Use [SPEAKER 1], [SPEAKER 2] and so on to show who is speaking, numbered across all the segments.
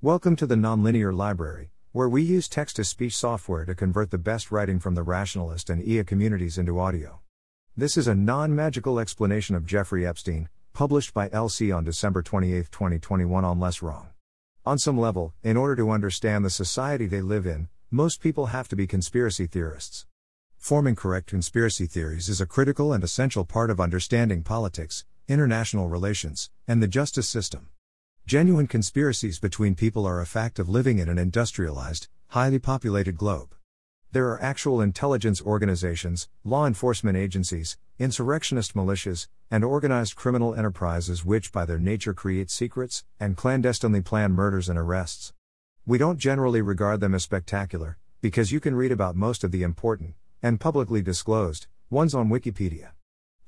[SPEAKER 1] Welcome to the Nonlinear Library, where we use text to speech software to convert the best writing from the rationalist and EA communities into audio. This is a non magical explanation of Jeffrey Epstein, published by LC on December 28, 2021, on Less Wrong. On some level, in order to understand the society they live in, most people have to be conspiracy theorists. Forming correct conspiracy theories is a critical and essential part of understanding politics, international relations, and the justice system. Genuine conspiracies between people are a fact of living in an industrialized, highly populated globe. There are actual intelligence organizations, law enforcement agencies, insurrectionist militias, and organized criminal enterprises which by their nature create secrets and clandestinely plan murders and arrests. We don't generally regard them as spectacular, because you can read about most of the important, and publicly disclosed, ones on Wikipedia.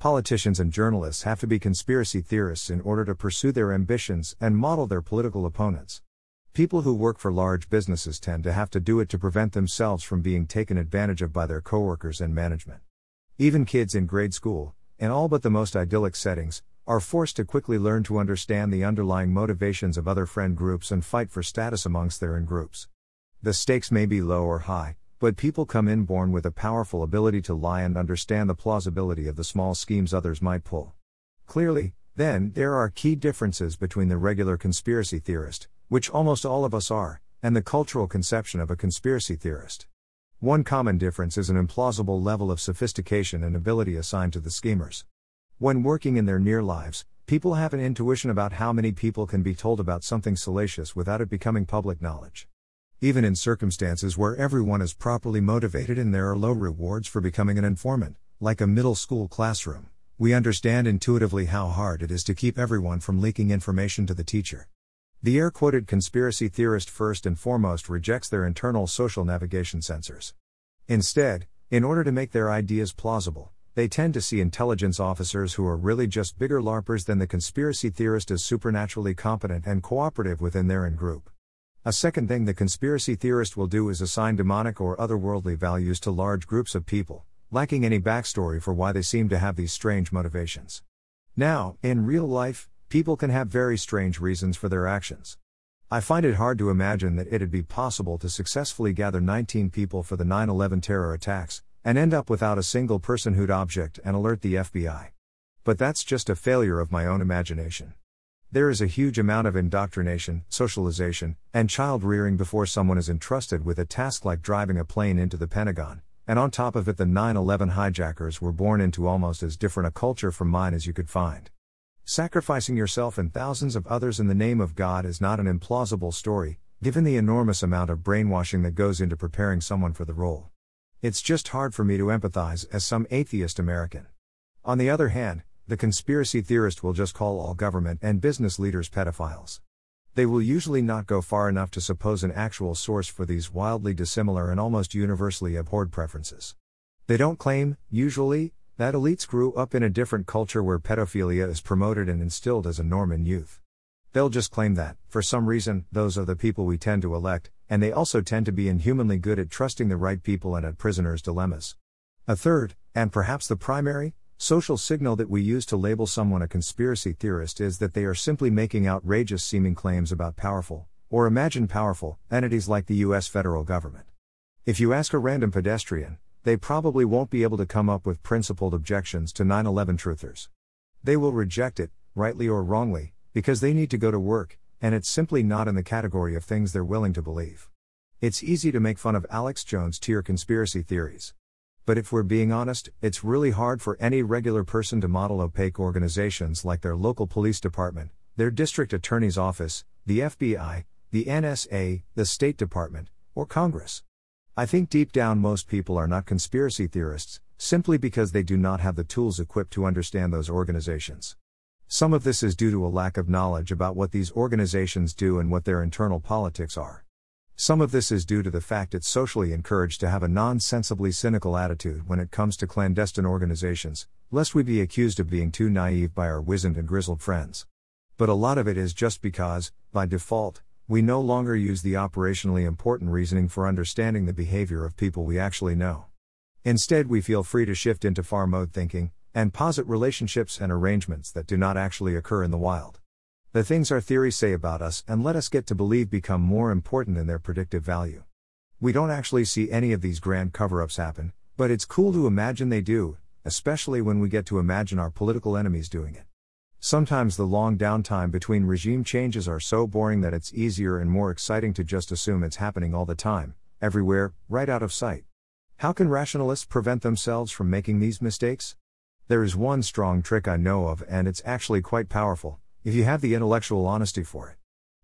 [SPEAKER 1] Politicians and journalists have to be conspiracy theorists in order to pursue their ambitions and model their political opponents. People who work for large businesses tend to have to do it to prevent themselves from being taken advantage of by their coworkers and management. Even kids in grade school, in all but the most idyllic settings, are forced to quickly learn to understand the underlying motivations of other friend groups and fight for status amongst their in groups. The stakes may be low or high, but people come in born with a powerful ability to lie and understand the plausibility of the small schemes others might pull. Clearly, then, there are key differences between the regular conspiracy theorist, which almost all of us are, and the cultural conception of a conspiracy theorist. One common difference is an implausible level of sophistication and ability assigned to the schemers. When working in their near lives, people have an intuition about how many people can be told about something salacious without it becoming public knowledge. Even in circumstances where everyone is properly motivated and there are low rewards for becoming an informant, like a middle school classroom, we understand intuitively how hard it is to keep everyone from leaking information to the teacher. The air quoted conspiracy theorist first and foremost rejects their internal social navigation sensors. Instead, in order to make their ideas plausible, they tend to see intelligence officers who are really just bigger LARPers than the conspiracy theorist as supernaturally competent and cooperative within their in group. A second thing the conspiracy theorist will do is assign demonic or otherworldly values to large groups of people, lacking any backstory for why they seem to have these strange motivations. Now, in real life, people can have very strange reasons for their actions. I find it hard to imagine that it'd be possible to successfully gather 19 people for the 9 11 terror attacks, and end up without a single person who'd object and alert the FBI. But that's just a failure of my own imagination. There is a huge amount of indoctrination, socialization, and child rearing before someone is entrusted with a task like driving a plane into the Pentagon, and on top of it, the 9 11 hijackers were born into almost as different a culture from mine as you could find. Sacrificing yourself and thousands of others in the name of God is not an implausible story, given the enormous amount of brainwashing that goes into preparing someone for the role. It's just hard for me to empathize as some atheist American. On the other hand, the conspiracy theorist will just call all government and business leaders pedophiles. They will usually not go far enough to suppose an actual source for these wildly dissimilar and almost universally abhorred preferences. They don't claim, usually, that elites grew up in a different culture where pedophilia is promoted and instilled as a norm in youth. They'll just claim that, for some reason, those are the people we tend to elect, and they also tend to be inhumanly good at trusting the right people and at prisoners' dilemmas. A third, and perhaps the primary, social signal that we use to label someone a conspiracy theorist is that they are simply making outrageous seeming claims about powerful, or imagine powerful, entities like the US federal government. If you ask a random pedestrian, they probably won't be able to come up with principled objections to 9 11 truthers. They will reject it, rightly or wrongly, because they need to go to work, and it's simply not in the category of things they're willing to believe. It's easy to make fun of Alex Jones tier conspiracy theories. But if we're being honest, it's really hard for any regular person to model opaque organizations like their local police department, their district attorney's office, the FBI, the NSA, the State Department, or Congress. I think deep down most people are not conspiracy theorists, simply because they do not have the tools equipped to understand those organizations. Some of this is due to a lack of knowledge about what these organizations do and what their internal politics are. Some of this is due to the fact it's socially encouraged to have a nonsensibly cynical attitude when it comes to clandestine organizations, lest we be accused of being too naive by our wizened and grizzled friends. But a lot of it is just because, by default, we no longer use the operationally important reasoning for understanding the behavior of people we actually know. Instead, we feel free to shift into far mode thinking, and posit relationships and arrangements that do not actually occur in the wild. The things our theories say about us and let us get to believe become more important than their predictive value. We don't actually see any of these grand cover ups happen, but it's cool to imagine they do, especially when we get to imagine our political enemies doing it. Sometimes the long downtime between regime changes are so boring that it's easier and more exciting to just assume it's happening all the time, everywhere, right out of sight. How can rationalists prevent themselves from making these mistakes? There is one strong trick I know of, and it's actually quite powerful, if you have the intellectual honesty for it.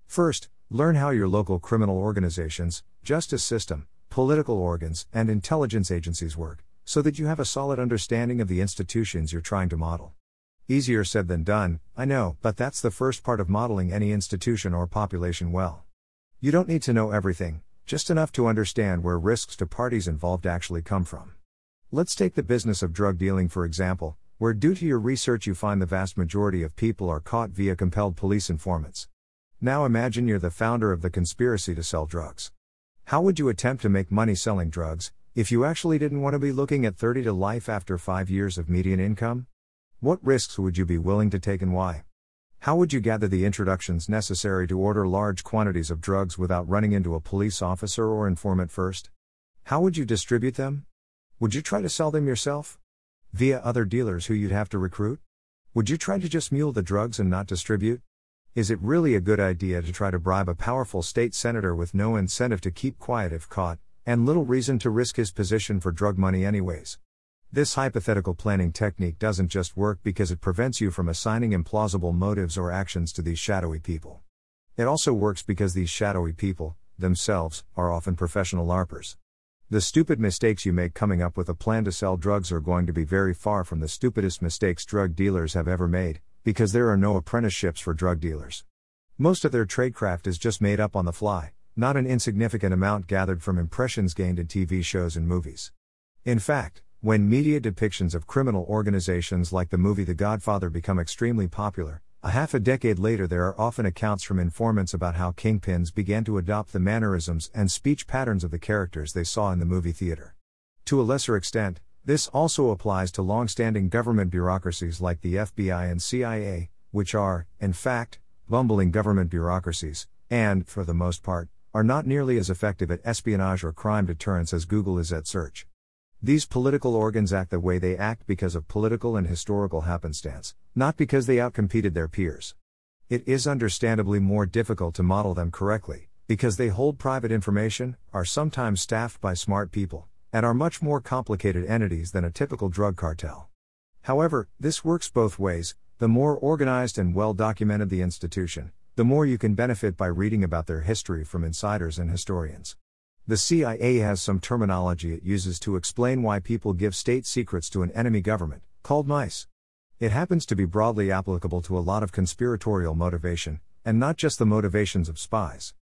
[SPEAKER 1] First, learn how your local criminal organizations, justice system, political organs, and intelligence agencies work, so that you have a solid understanding of the institutions you're trying to model. Easier said than done, I know, but that's the first part of modeling any institution or population well. You don't need to know everything, just enough to understand where risks to parties involved actually come from. Let's take the business of drug dealing for example, where due to your research you find the vast majority of people are caught via compelled police informants. Now imagine you're the founder of the conspiracy to sell drugs. How would you attempt to make money selling drugs, if you actually didn't want to be looking at 30 to life after 5 years of median income? What risks would you be willing to take and why? How would you gather the introductions necessary to order large quantities of drugs without running into a police officer or informant first? How would you distribute them? Would you try to sell them yourself? Via other dealers who you'd have to recruit? Would you try to just mule the drugs and not distribute? Is it really a good idea to try to bribe a powerful state senator with no incentive to keep quiet if caught, and little reason to risk his position for drug money anyways? This hypothetical planning technique doesn't just work because it prevents you from assigning implausible motives or actions to these shadowy people. It also works because these shadowy people, themselves, are often professional LARPers. The stupid mistakes you make coming up with a plan to sell drugs are going to be very far from the stupidest mistakes drug dealers have ever made, because there are no apprenticeships for drug dealers. Most of their tradecraft is just made up on the fly, not an insignificant amount gathered from impressions gained in TV shows and movies. In fact, when media depictions of criminal organizations like the movie The Godfather become extremely popular, a half a decade later there are often accounts from informants about how kingpins began to adopt the mannerisms and speech patterns of the characters they saw in the movie theater. To a lesser extent, this also applies to long standing government bureaucracies like the FBI and CIA, which are, in fact, bumbling government bureaucracies, and, for the most part, are not nearly as effective at espionage or crime deterrence as Google is at search. These political organs act the way they act because of political and historical happenstance, not because they outcompeted their peers. It is understandably more difficult to model them correctly, because they hold private information, are sometimes staffed by smart people, and are much more complicated entities than a typical drug cartel. However, this works both ways the more organized and well documented the institution, the more you can benefit by reading about their history from insiders and historians. The CIA has some terminology it uses to explain why people give state secrets to an enemy government, called mice. It happens to be broadly applicable to a lot of conspiratorial motivation, and not just the motivations of spies.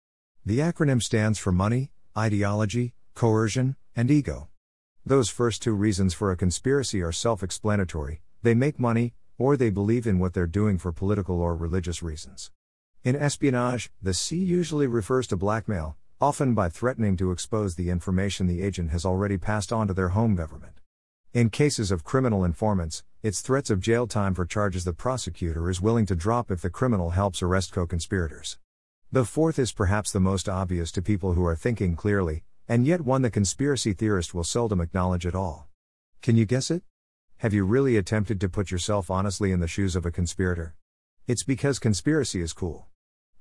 [SPEAKER 1] The acronym stands for money, ideology, coercion, and ego. Those first two reasons for a conspiracy are self explanatory they make money, or they believe in what they're doing for political or religious reasons. In espionage, the C usually refers to blackmail, often by threatening to expose the information the agent has already passed on to their home government. In cases of criminal informants, it's threats of jail time for charges the prosecutor is willing to drop if the criminal helps arrest co conspirators. The fourth is perhaps the most obvious to people who are thinking clearly, and yet one the conspiracy theorist will seldom acknowledge at all. Can you guess it? Have you really attempted to put yourself honestly in the shoes of a conspirator? It's because conspiracy is cool.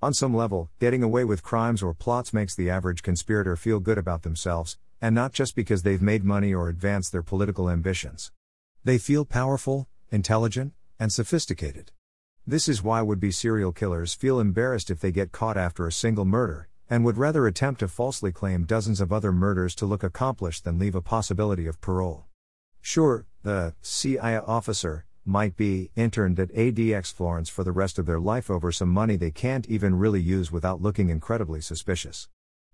[SPEAKER 1] On some level, getting away with crimes or plots makes the average conspirator feel good about themselves, and not just because they've made money or advanced their political ambitions. They feel powerful, intelligent, and sophisticated. This is why would be serial killers feel embarrassed if they get caught after a single murder, and would rather attempt to falsely claim dozens of other murders to look accomplished than leave a possibility of parole. Sure, the CIA officer, might be interned at ADX Florence for the rest of their life over some money they can't even really use without looking incredibly suspicious.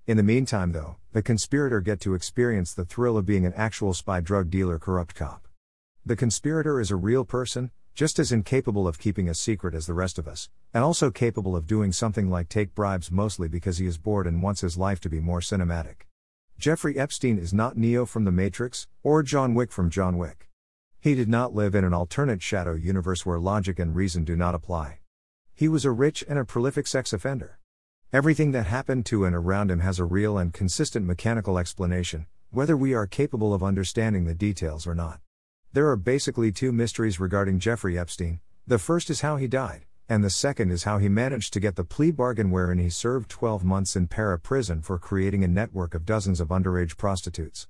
[SPEAKER 1] In the meantime, though, the conspirator get to experience the thrill of being an actual spy drug dealer corrupt cop. The conspirator is a real person, just as incapable of keeping a secret as the rest of us, and also capable of doing something like take bribes mostly because he is bored and wants his life to be more cinematic. Jeffrey Epstein is not Neo from The Matrix, or John Wick from John Wick. He did not live in an alternate shadow universe where logic and reason do not apply. He was a rich and a prolific sex offender. Everything that happened to and around him has a real and consistent mechanical explanation, whether we are capable of understanding the details or not. There are basically two mysteries regarding Jeffrey Epstein the first is how he died, and the second is how he managed to get the plea bargain wherein he served 12 months in para prison for creating a network of dozens of underage prostitutes.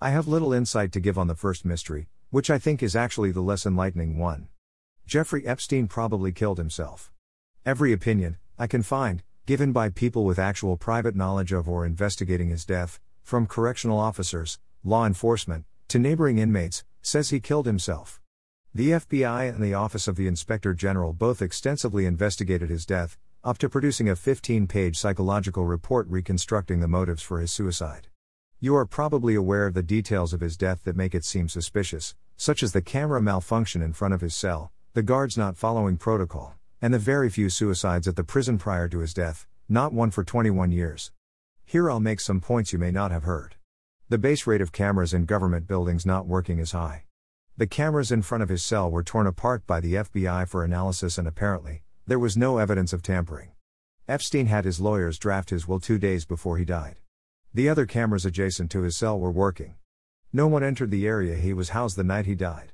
[SPEAKER 1] I have little insight to give on the first mystery, which I think is actually the less enlightening one. Jeffrey Epstein probably killed himself. Every opinion, I can find, given by people with actual private knowledge of or investigating his death, from correctional officers, law enforcement, to neighboring inmates, says he killed himself. The FBI and the Office of the Inspector General both extensively investigated his death, up to producing a 15 page psychological report reconstructing the motives for his suicide. You are probably aware of the details of his death that make it seem suspicious, such as the camera malfunction in front of his cell, the guards not following protocol, and the very few suicides at the prison prior to his death, not one for 21 years. Here I'll make some points you may not have heard. The base rate of cameras in government buildings not working is high. The cameras in front of his cell were torn apart by the FBI for analysis, and apparently, there was no evidence of tampering. Epstein had his lawyers draft his will two days before he died. The other cameras adjacent to his cell were working. No one entered the area he was housed the night he died.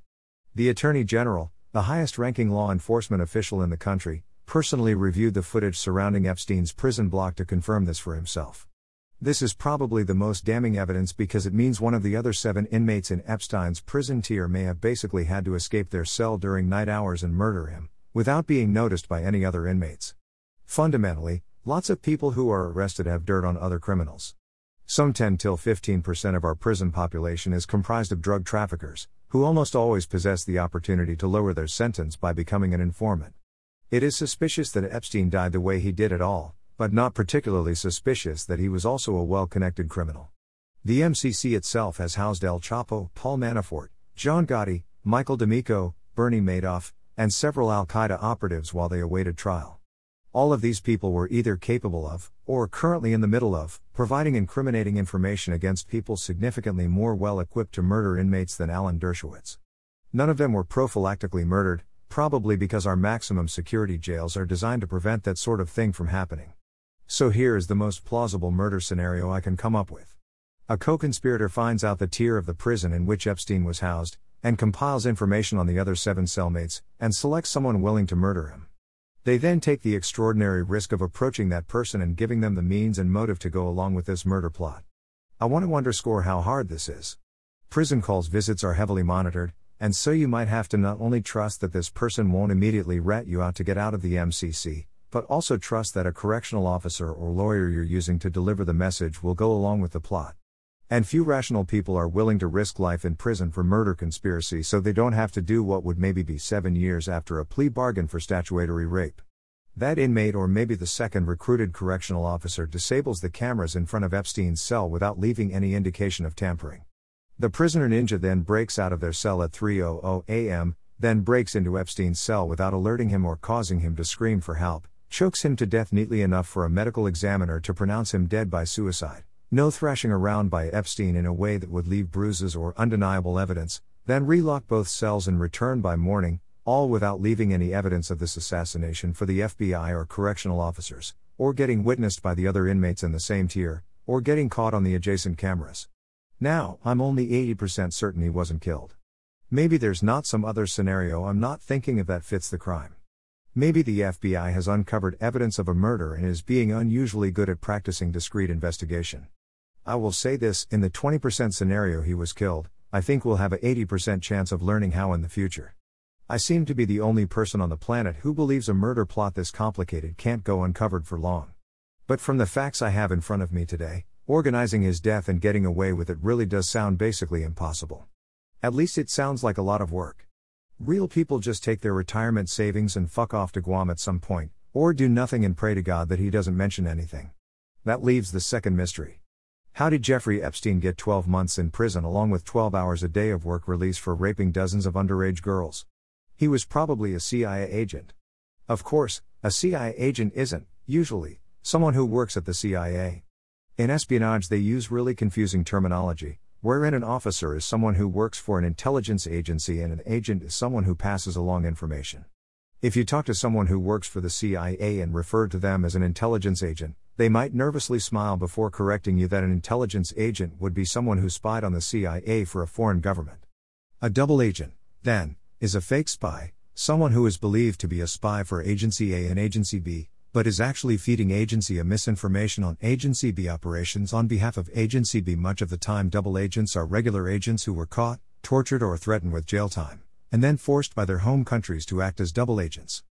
[SPEAKER 1] The Attorney General, the highest ranking law enforcement official in the country, personally reviewed the footage surrounding Epstein's prison block to confirm this for himself. This is probably the most damning evidence because it means one of the other seven inmates in Epstein's prison tier may have basically had to escape their cell during night hours and murder him, without being noticed by any other inmates. Fundamentally, lots of people who are arrested have dirt on other criminals. Some 10 till 15% of our prison population is comprised of drug traffickers, who almost always possess the opportunity to lower their sentence by becoming an informant. It is suspicious that Epstein died the way he did at all, but not particularly suspicious that he was also a well connected criminal. The MCC itself has housed El Chapo, Paul Manafort, John Gotti, Michael D'Amico, Bernie Madoff, and several Al Qaeda operatives while they awaited trial. All of these people were either capable of, or currently in the middle of, providing incriminating information against people significantly more well equipped to murder inmates than Alan Dershowitz. None of them were prophylactically murdered, probably because our maximum security jails are designed to prevent that sort of thing from happening. So here is the most plausible murder scenario I can come up with. A co conspirator finds out the tier of the prison in which Epstein was housed, and compiles information on the other seven cellmates, and selects someone willing to murder him. They then take the extraordinary risk of approaching that person and giving them the means and motive to go along with this murder plot. I want to underscore how hard this is. Prison calls visits are heavily monitored, and so you might have to not only trust that this person won't immediately rat you out to get out of the MCC, but also trust that a correctional officer or lawyer you're using to deliver the message will go along with the plot. And few rational people are willing to risk life in prison for murder conspiracy so they don't have to do what would maybe be seven years after a plea bargain for statutory rape. That inmate or maybe the second recruited correctional officer disables the cameras in front of Epstein's cell without leaving any indication of tampering. The prisoner ninja then breaks out of their cell at 3:00 a.m., then breaks into Epstein's cell without alerting him or causing him to scream for help, chokes him to death neatly enough for a medical examiner to pronounce him dead by suicide no thrashing around by Epstein in a way that would leave bruises or undeniable evidence, then relock both cells and return by morning, all without leaving any evidence of this assassination for the FBI or correctional officers, or getting witnessed by the other inmates in the same tier, or getting caught on the adjacent cameras. Now, I'm only 80% certain he wasn't killed. Maybe there's not some other scenario I'm not thinking of that fits the crime. Maybe the FBI has uncovered evidence of a murder and is being unusually good at practicing discreet investigation. I will say this in the 20% scenario he was killed, I think we'll have a 80% chance of learning how in the future. I seem to be the only person on the planet who believes a murder plot this complicated can't go uncovered for long. But from the facts I have in front of me today, organizing his death and getting away with it really does sound basically impossible. At least it sounds like a lot of work. Real people just take their retirement savings and fuck off to Guam at some point, or do nothing and pray to God that he doesn't mention anything. That leaves the second mystery. How did Jeffrey Epstein get 12 months in prison along with 12 hours a day of work release for raping dozens of underage girls? He was probably a CIA agent. Of course, a CIA agent isn't, usually, someone who works at the CIA. In espionage, they use really confusing terminology, wherein an officer is someone who works for an intelligence agency and an agent is someone who passes along information. If you talk to someone who works for the CIA and refer to them as an intelligence agent, they might nervously smile before correcting you that an intelligence agent would be someone who spied on the CIA for a foreign government. A double agent, then, is a fake spy, someone who is believed to be a spy for Agency A and Agency B, but is actually feeding Agency A misinformation on Agency B operations on behalf of Agency B. Much of the time, double agents are regular agents who were caught, tortured, or threatened with jail time, and then forced by their home countries to act as double agents.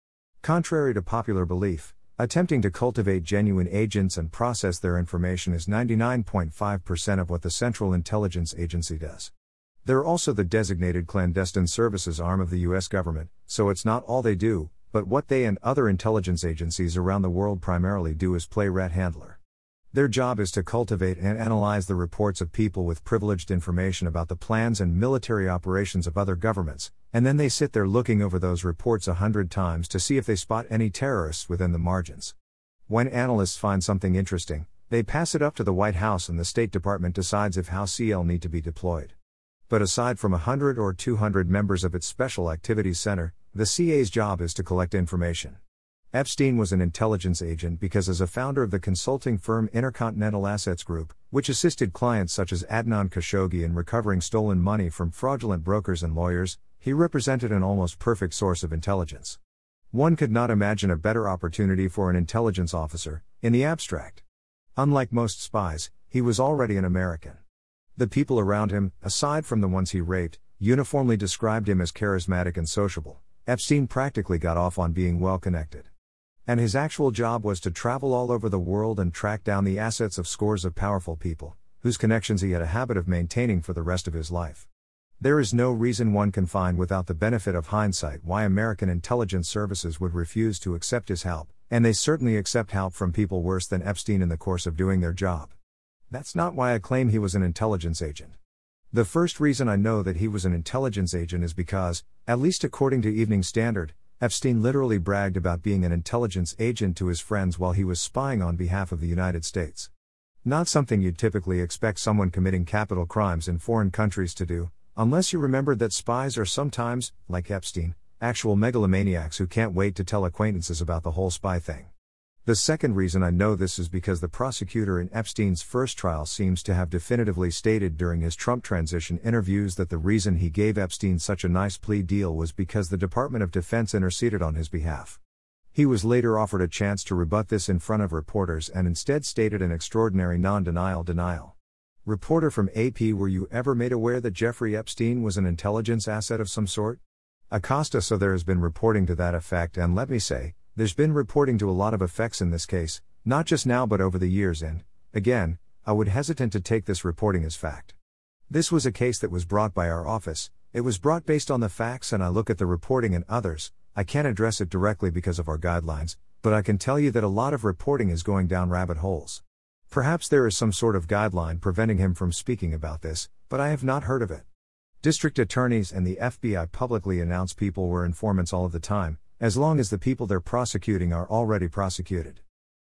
[SPEAKER 1] Contrary to popular belief, attempting to cultivate genuine agents and process their information is 99.5% of what the Central Intelligence Agency does. They're also the designated clandestine services arm of the US government, so it's not all they do, but what they and other intelligence agencies around the world primarily do is play rat handler. Their job is to cultivate and analyze the reports of people with privileged information about the plans and military operations of other governments, and then they sit there looking over those reports a hundred times to see if they spot any terrorists within the margins. When analysts find something interesting, they pass it up to the White House and the State Department decides if how CL need to be deployed. But aside from 100 or 200 members of its Special Activities Center, the CIA's job is to collect information. Epstein was an intelligence agent because, as a founder of the consulting firm Intercontinental Assets Group, which assisted clients such as Adnan Khashoggi in recovering stolen money from fraudulent brokers and lawyers, he represented an almost perfect source of intelligence. One could not imagine a better opportunity for an intelligence officer, in the abstract. Unlike most spies, he was already an American. The people around him, aside from the ones he raped, uniformly described him as charismatic and sociable. Epstein practically got off on being well connected. And his actual job was to travel all over the world and track down the assets of scores of powerful people, whose connections he had a habit of maintaining for the rest of his life. There is no reason one can find without the benefit of hindsight why American intelligence services would refuse to accept his help, and they certainly accept help from people worse than Epstein in the course of doing their job. That's not why I claim he was an intelligence agent. The first reason I know that he was an intelligence agent is because, at least according to Evening Standard, Epstein literally bragged about being an intelligence agent to his friends while he was spying on behalf of the United States. Not something you'd typically expect someone committing capital crimes in foreign countries to do, unless you remembered that spies are sometimes, like Epstein, actual megalomaniacs who can't wait to tell acquaintances about the whole spy thing. The second reason I know this is because the prosecutor in Epstein's first trial seems to have definitively stated during his Trump transition interviews that the reason he gave Epstein such a nice plea deal was because the Department of Defense interceded on his behalf. He was later offered a chance to rebut this in front of reporters and instead stated an extraordinary non denial denial. Reporter from AP Were you ever made aware that Jeffrey Epstein was an intelligence asset of some sort? Acosta So there has been reporting to that effect, and let me say, there's been reporting to a lot of effects in this case, not just now but over the years, and, again, I would hesitate to take this reporting as fact. This was a case that was brought by our office, it was brought based on the facts, and I look at the reporting and others. I can't address it directly because of our guidelines, but I can tell you that a lot of reporting is going down rabbit holes. Perhaps there is some sort of guideline preventing him from speaking about this, but I have not heard of it. District attorneys and the FBI publicly announce people were informants all of the time, as long as the people they're prosecuting are already prosecuted.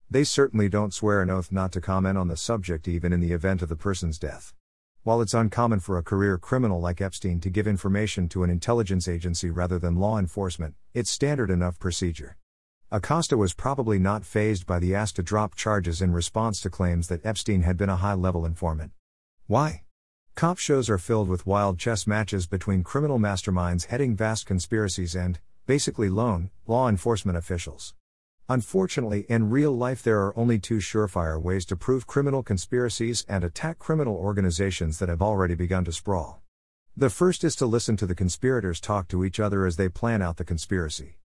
[SPEAKER 1] They certainly don't swear an oath not to comment on the subject even in the event of the person's death. While it's uncommon for a career criminal like Epstein to give information to an intelligence agency rather than law enforcement, it's standard enough procedure. Acosta was probably not fazed by the ask to drop charges in response to claims that Epstein had been a high level informant. Why? Cop shows are filled with wild chess matches between criminal masterminds heading vast conspiracies and, basically lone, law enforcement officials. Unfortunately, in real life, there are only two surefire ways to prove criminal conspiracies and attack criminal organizations that have already begun to sprawl. The first is to listen to the conspirators talk to each other as they plan out the conspiracy.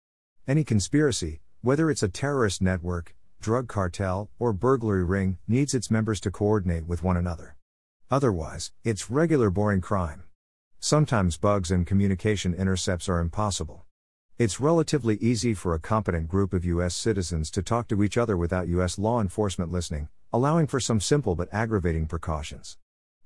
[SPEAKER 1] Any conspiracy, whether it's a terrorist network, drug cartel, or burglary ring, needs its members to coordinate with one another. Otherwise, it's regular boring crime. Sometimes bugs and communication intercepts are impossible. It's relatively easy for a competent group of U.S. citizens to talk to each other without U.S. law enforcement listening, allowing for some simple but aggravating precautions.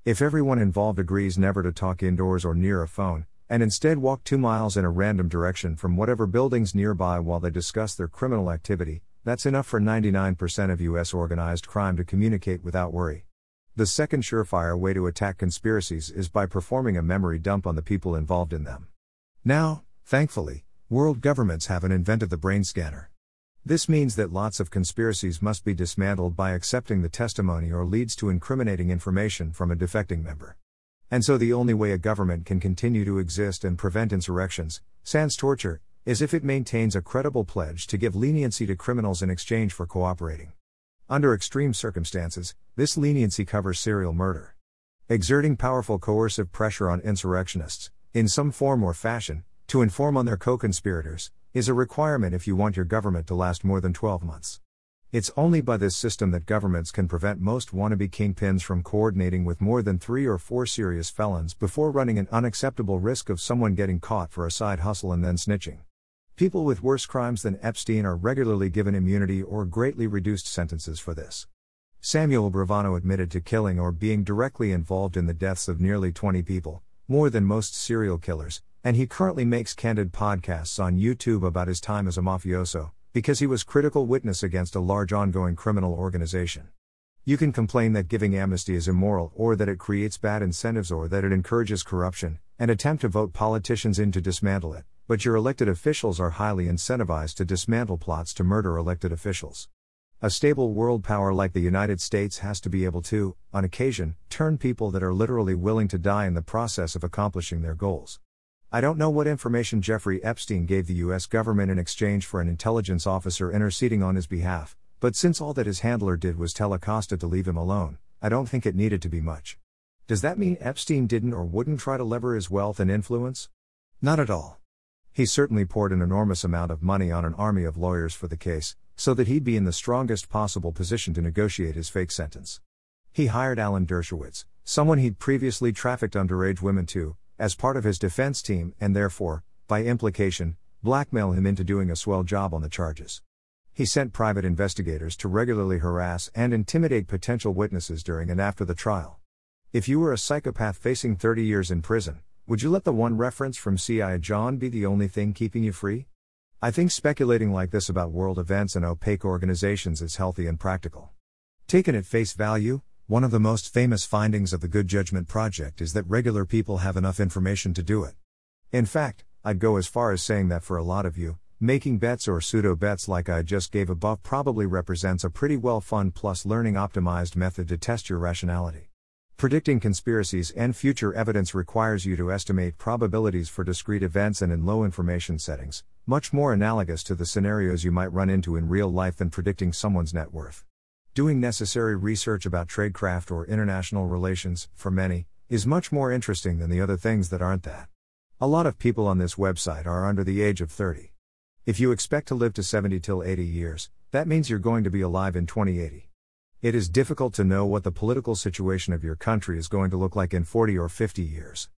[SPEAKER 1] If everyone involved agrees never to talk indoors or near a phone, and instead walk two miles in a random direction from whatever buildings nearby while they discuss their criminal activity, that's enough for 99% of U.S. organized crime to communicate without worry. The second surefire way to attack conspiracies is by performing a memory dump on the people involved in them. Now, thankfully, world governments haven't invented the brain scanner. This means that lots of conspiracies must be dismantled by accepting the testimony or leads to incriminating information from a defecting member. And so the only way a government can continue to exist and prevent insurrections, sans torture, is if it maintains a credible pledge to give leniency to criminals in exchange for cooperating. Under extreme circumstances, this leniency covers serial murder. Exerting powerful coercive pressure on insurrectionists, in some form or fashion, to inform on their co conspirators, is a requirement if you want your government to last more than 12 months. It's only by this system that governments can prevent most wannabe kingpins from coordinating with more than three or four serious felons before running an unacceptable risk of someone getting caught for a side hustle and then snitching. People with worse crimes than Epstein are regularly given immunity or greatly reduced sentences for this. Samuel Gravano admitted to killing or being directly involved in the deaths of nearly 20 people, more than most serial killers, and he currently makes candid podcasts on YouTube about his time as a mafioso, because he was critical witness against a large ongoing criminal organization. You can complain that giving amnesty is immoral or that it creates bad incentives or that it encourages corruption, and attempt to vote politicians in to dismantle it, but your elected officials are highly incentivized to dismantle plots to murder elected officials. A stable world power like the United States has to be able to, on occasion, turn people that are literally willing to die in the process of accomplishing their goals. I don't know what information Jeffrey Epstein gave the US government in exchange for an intelligence officer interceding on his behalf, but since all that his handler did was tell Acosta to leave him alone, I don't think it needed to be much. Does that mean Epstein didn't or wouldn't try to lever his wealth and influence? Not at all. He certainly poured an enormous amount of money on an army of lawyers for the case, so that he'd be in the strongest possible position to negotiate his fake sentence. He hired Alan Dershowitz, someone he'd previously trafficked underage women to, as part of his defense team and therefore, by implication, blackmail him into doing a swell job on the charges. He sent private investigators to regularly harass and intimidate potential witnesses during and after the trial. If you were a psychopath facing 30 years in prison, would you let the one reference from C.I. John be the only thing keeping you free? I think speculating like this about world events and opaque organizations is healthy and practical. Taken at face value, one of the most famous findings of the Good Judgment Project is that regular people have enough information to do it. In fact, I'd go as far as saying that for a lot of you, making bets or pseudo bets like I just gave above probably represents a pretty well fun plus learning optimized method to test your rationality. Predicting conspiracies and future evidence requires you to estimate probabilities for discrete events and in low information settings, much more analogous to the scenarios you might run into in real life than predicting someone's net worth. Doing necessary research about tradecraft or international relations, for many, is much more interesting than the other things that aren't that. A lot of people on this website are under the age of 30. If you expect to live to 70 till 80 years, that means you're going to be alive in 2080. It is difficult to know what the political situation of your country is going to look like in 40 or 50 years.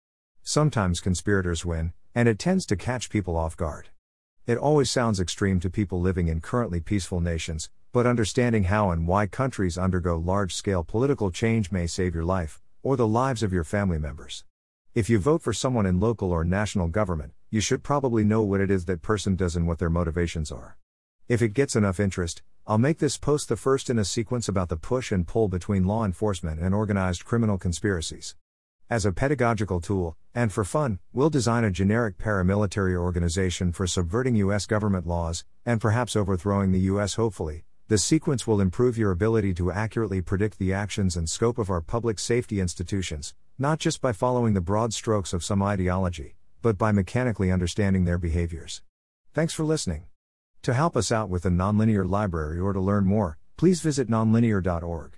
[SPEAKER 1] Sometimes conspirators win, and it tends to catch people off guard. It always sounds extreme to people living in currently peaceful nations, but understanding how and why countries undergo large scale political change may save your life, or the lives of your family members. If you vote for someone in local or national government, you should probably know what it is that person does and what their motivations are. If it gets enough interest, I'll make this post the first in a sequence about the push and pull between law enforcement and organized criminal conspiracies. As a pedagogical tool, and for fun, we'll design a generic paramilitary organization for subverting U.S. government laws, and perhaps overthrowing the U.S. hopefully, this sequence will improve your ability to accurately predict the actions and scope of our public safety institutions, not just by following the broad strokes of some ideology, but by mechanically understanding their behaviors. Thanks for listening. To help us out with the Nonlinear Library or to learn more, please visit nonlinear.org.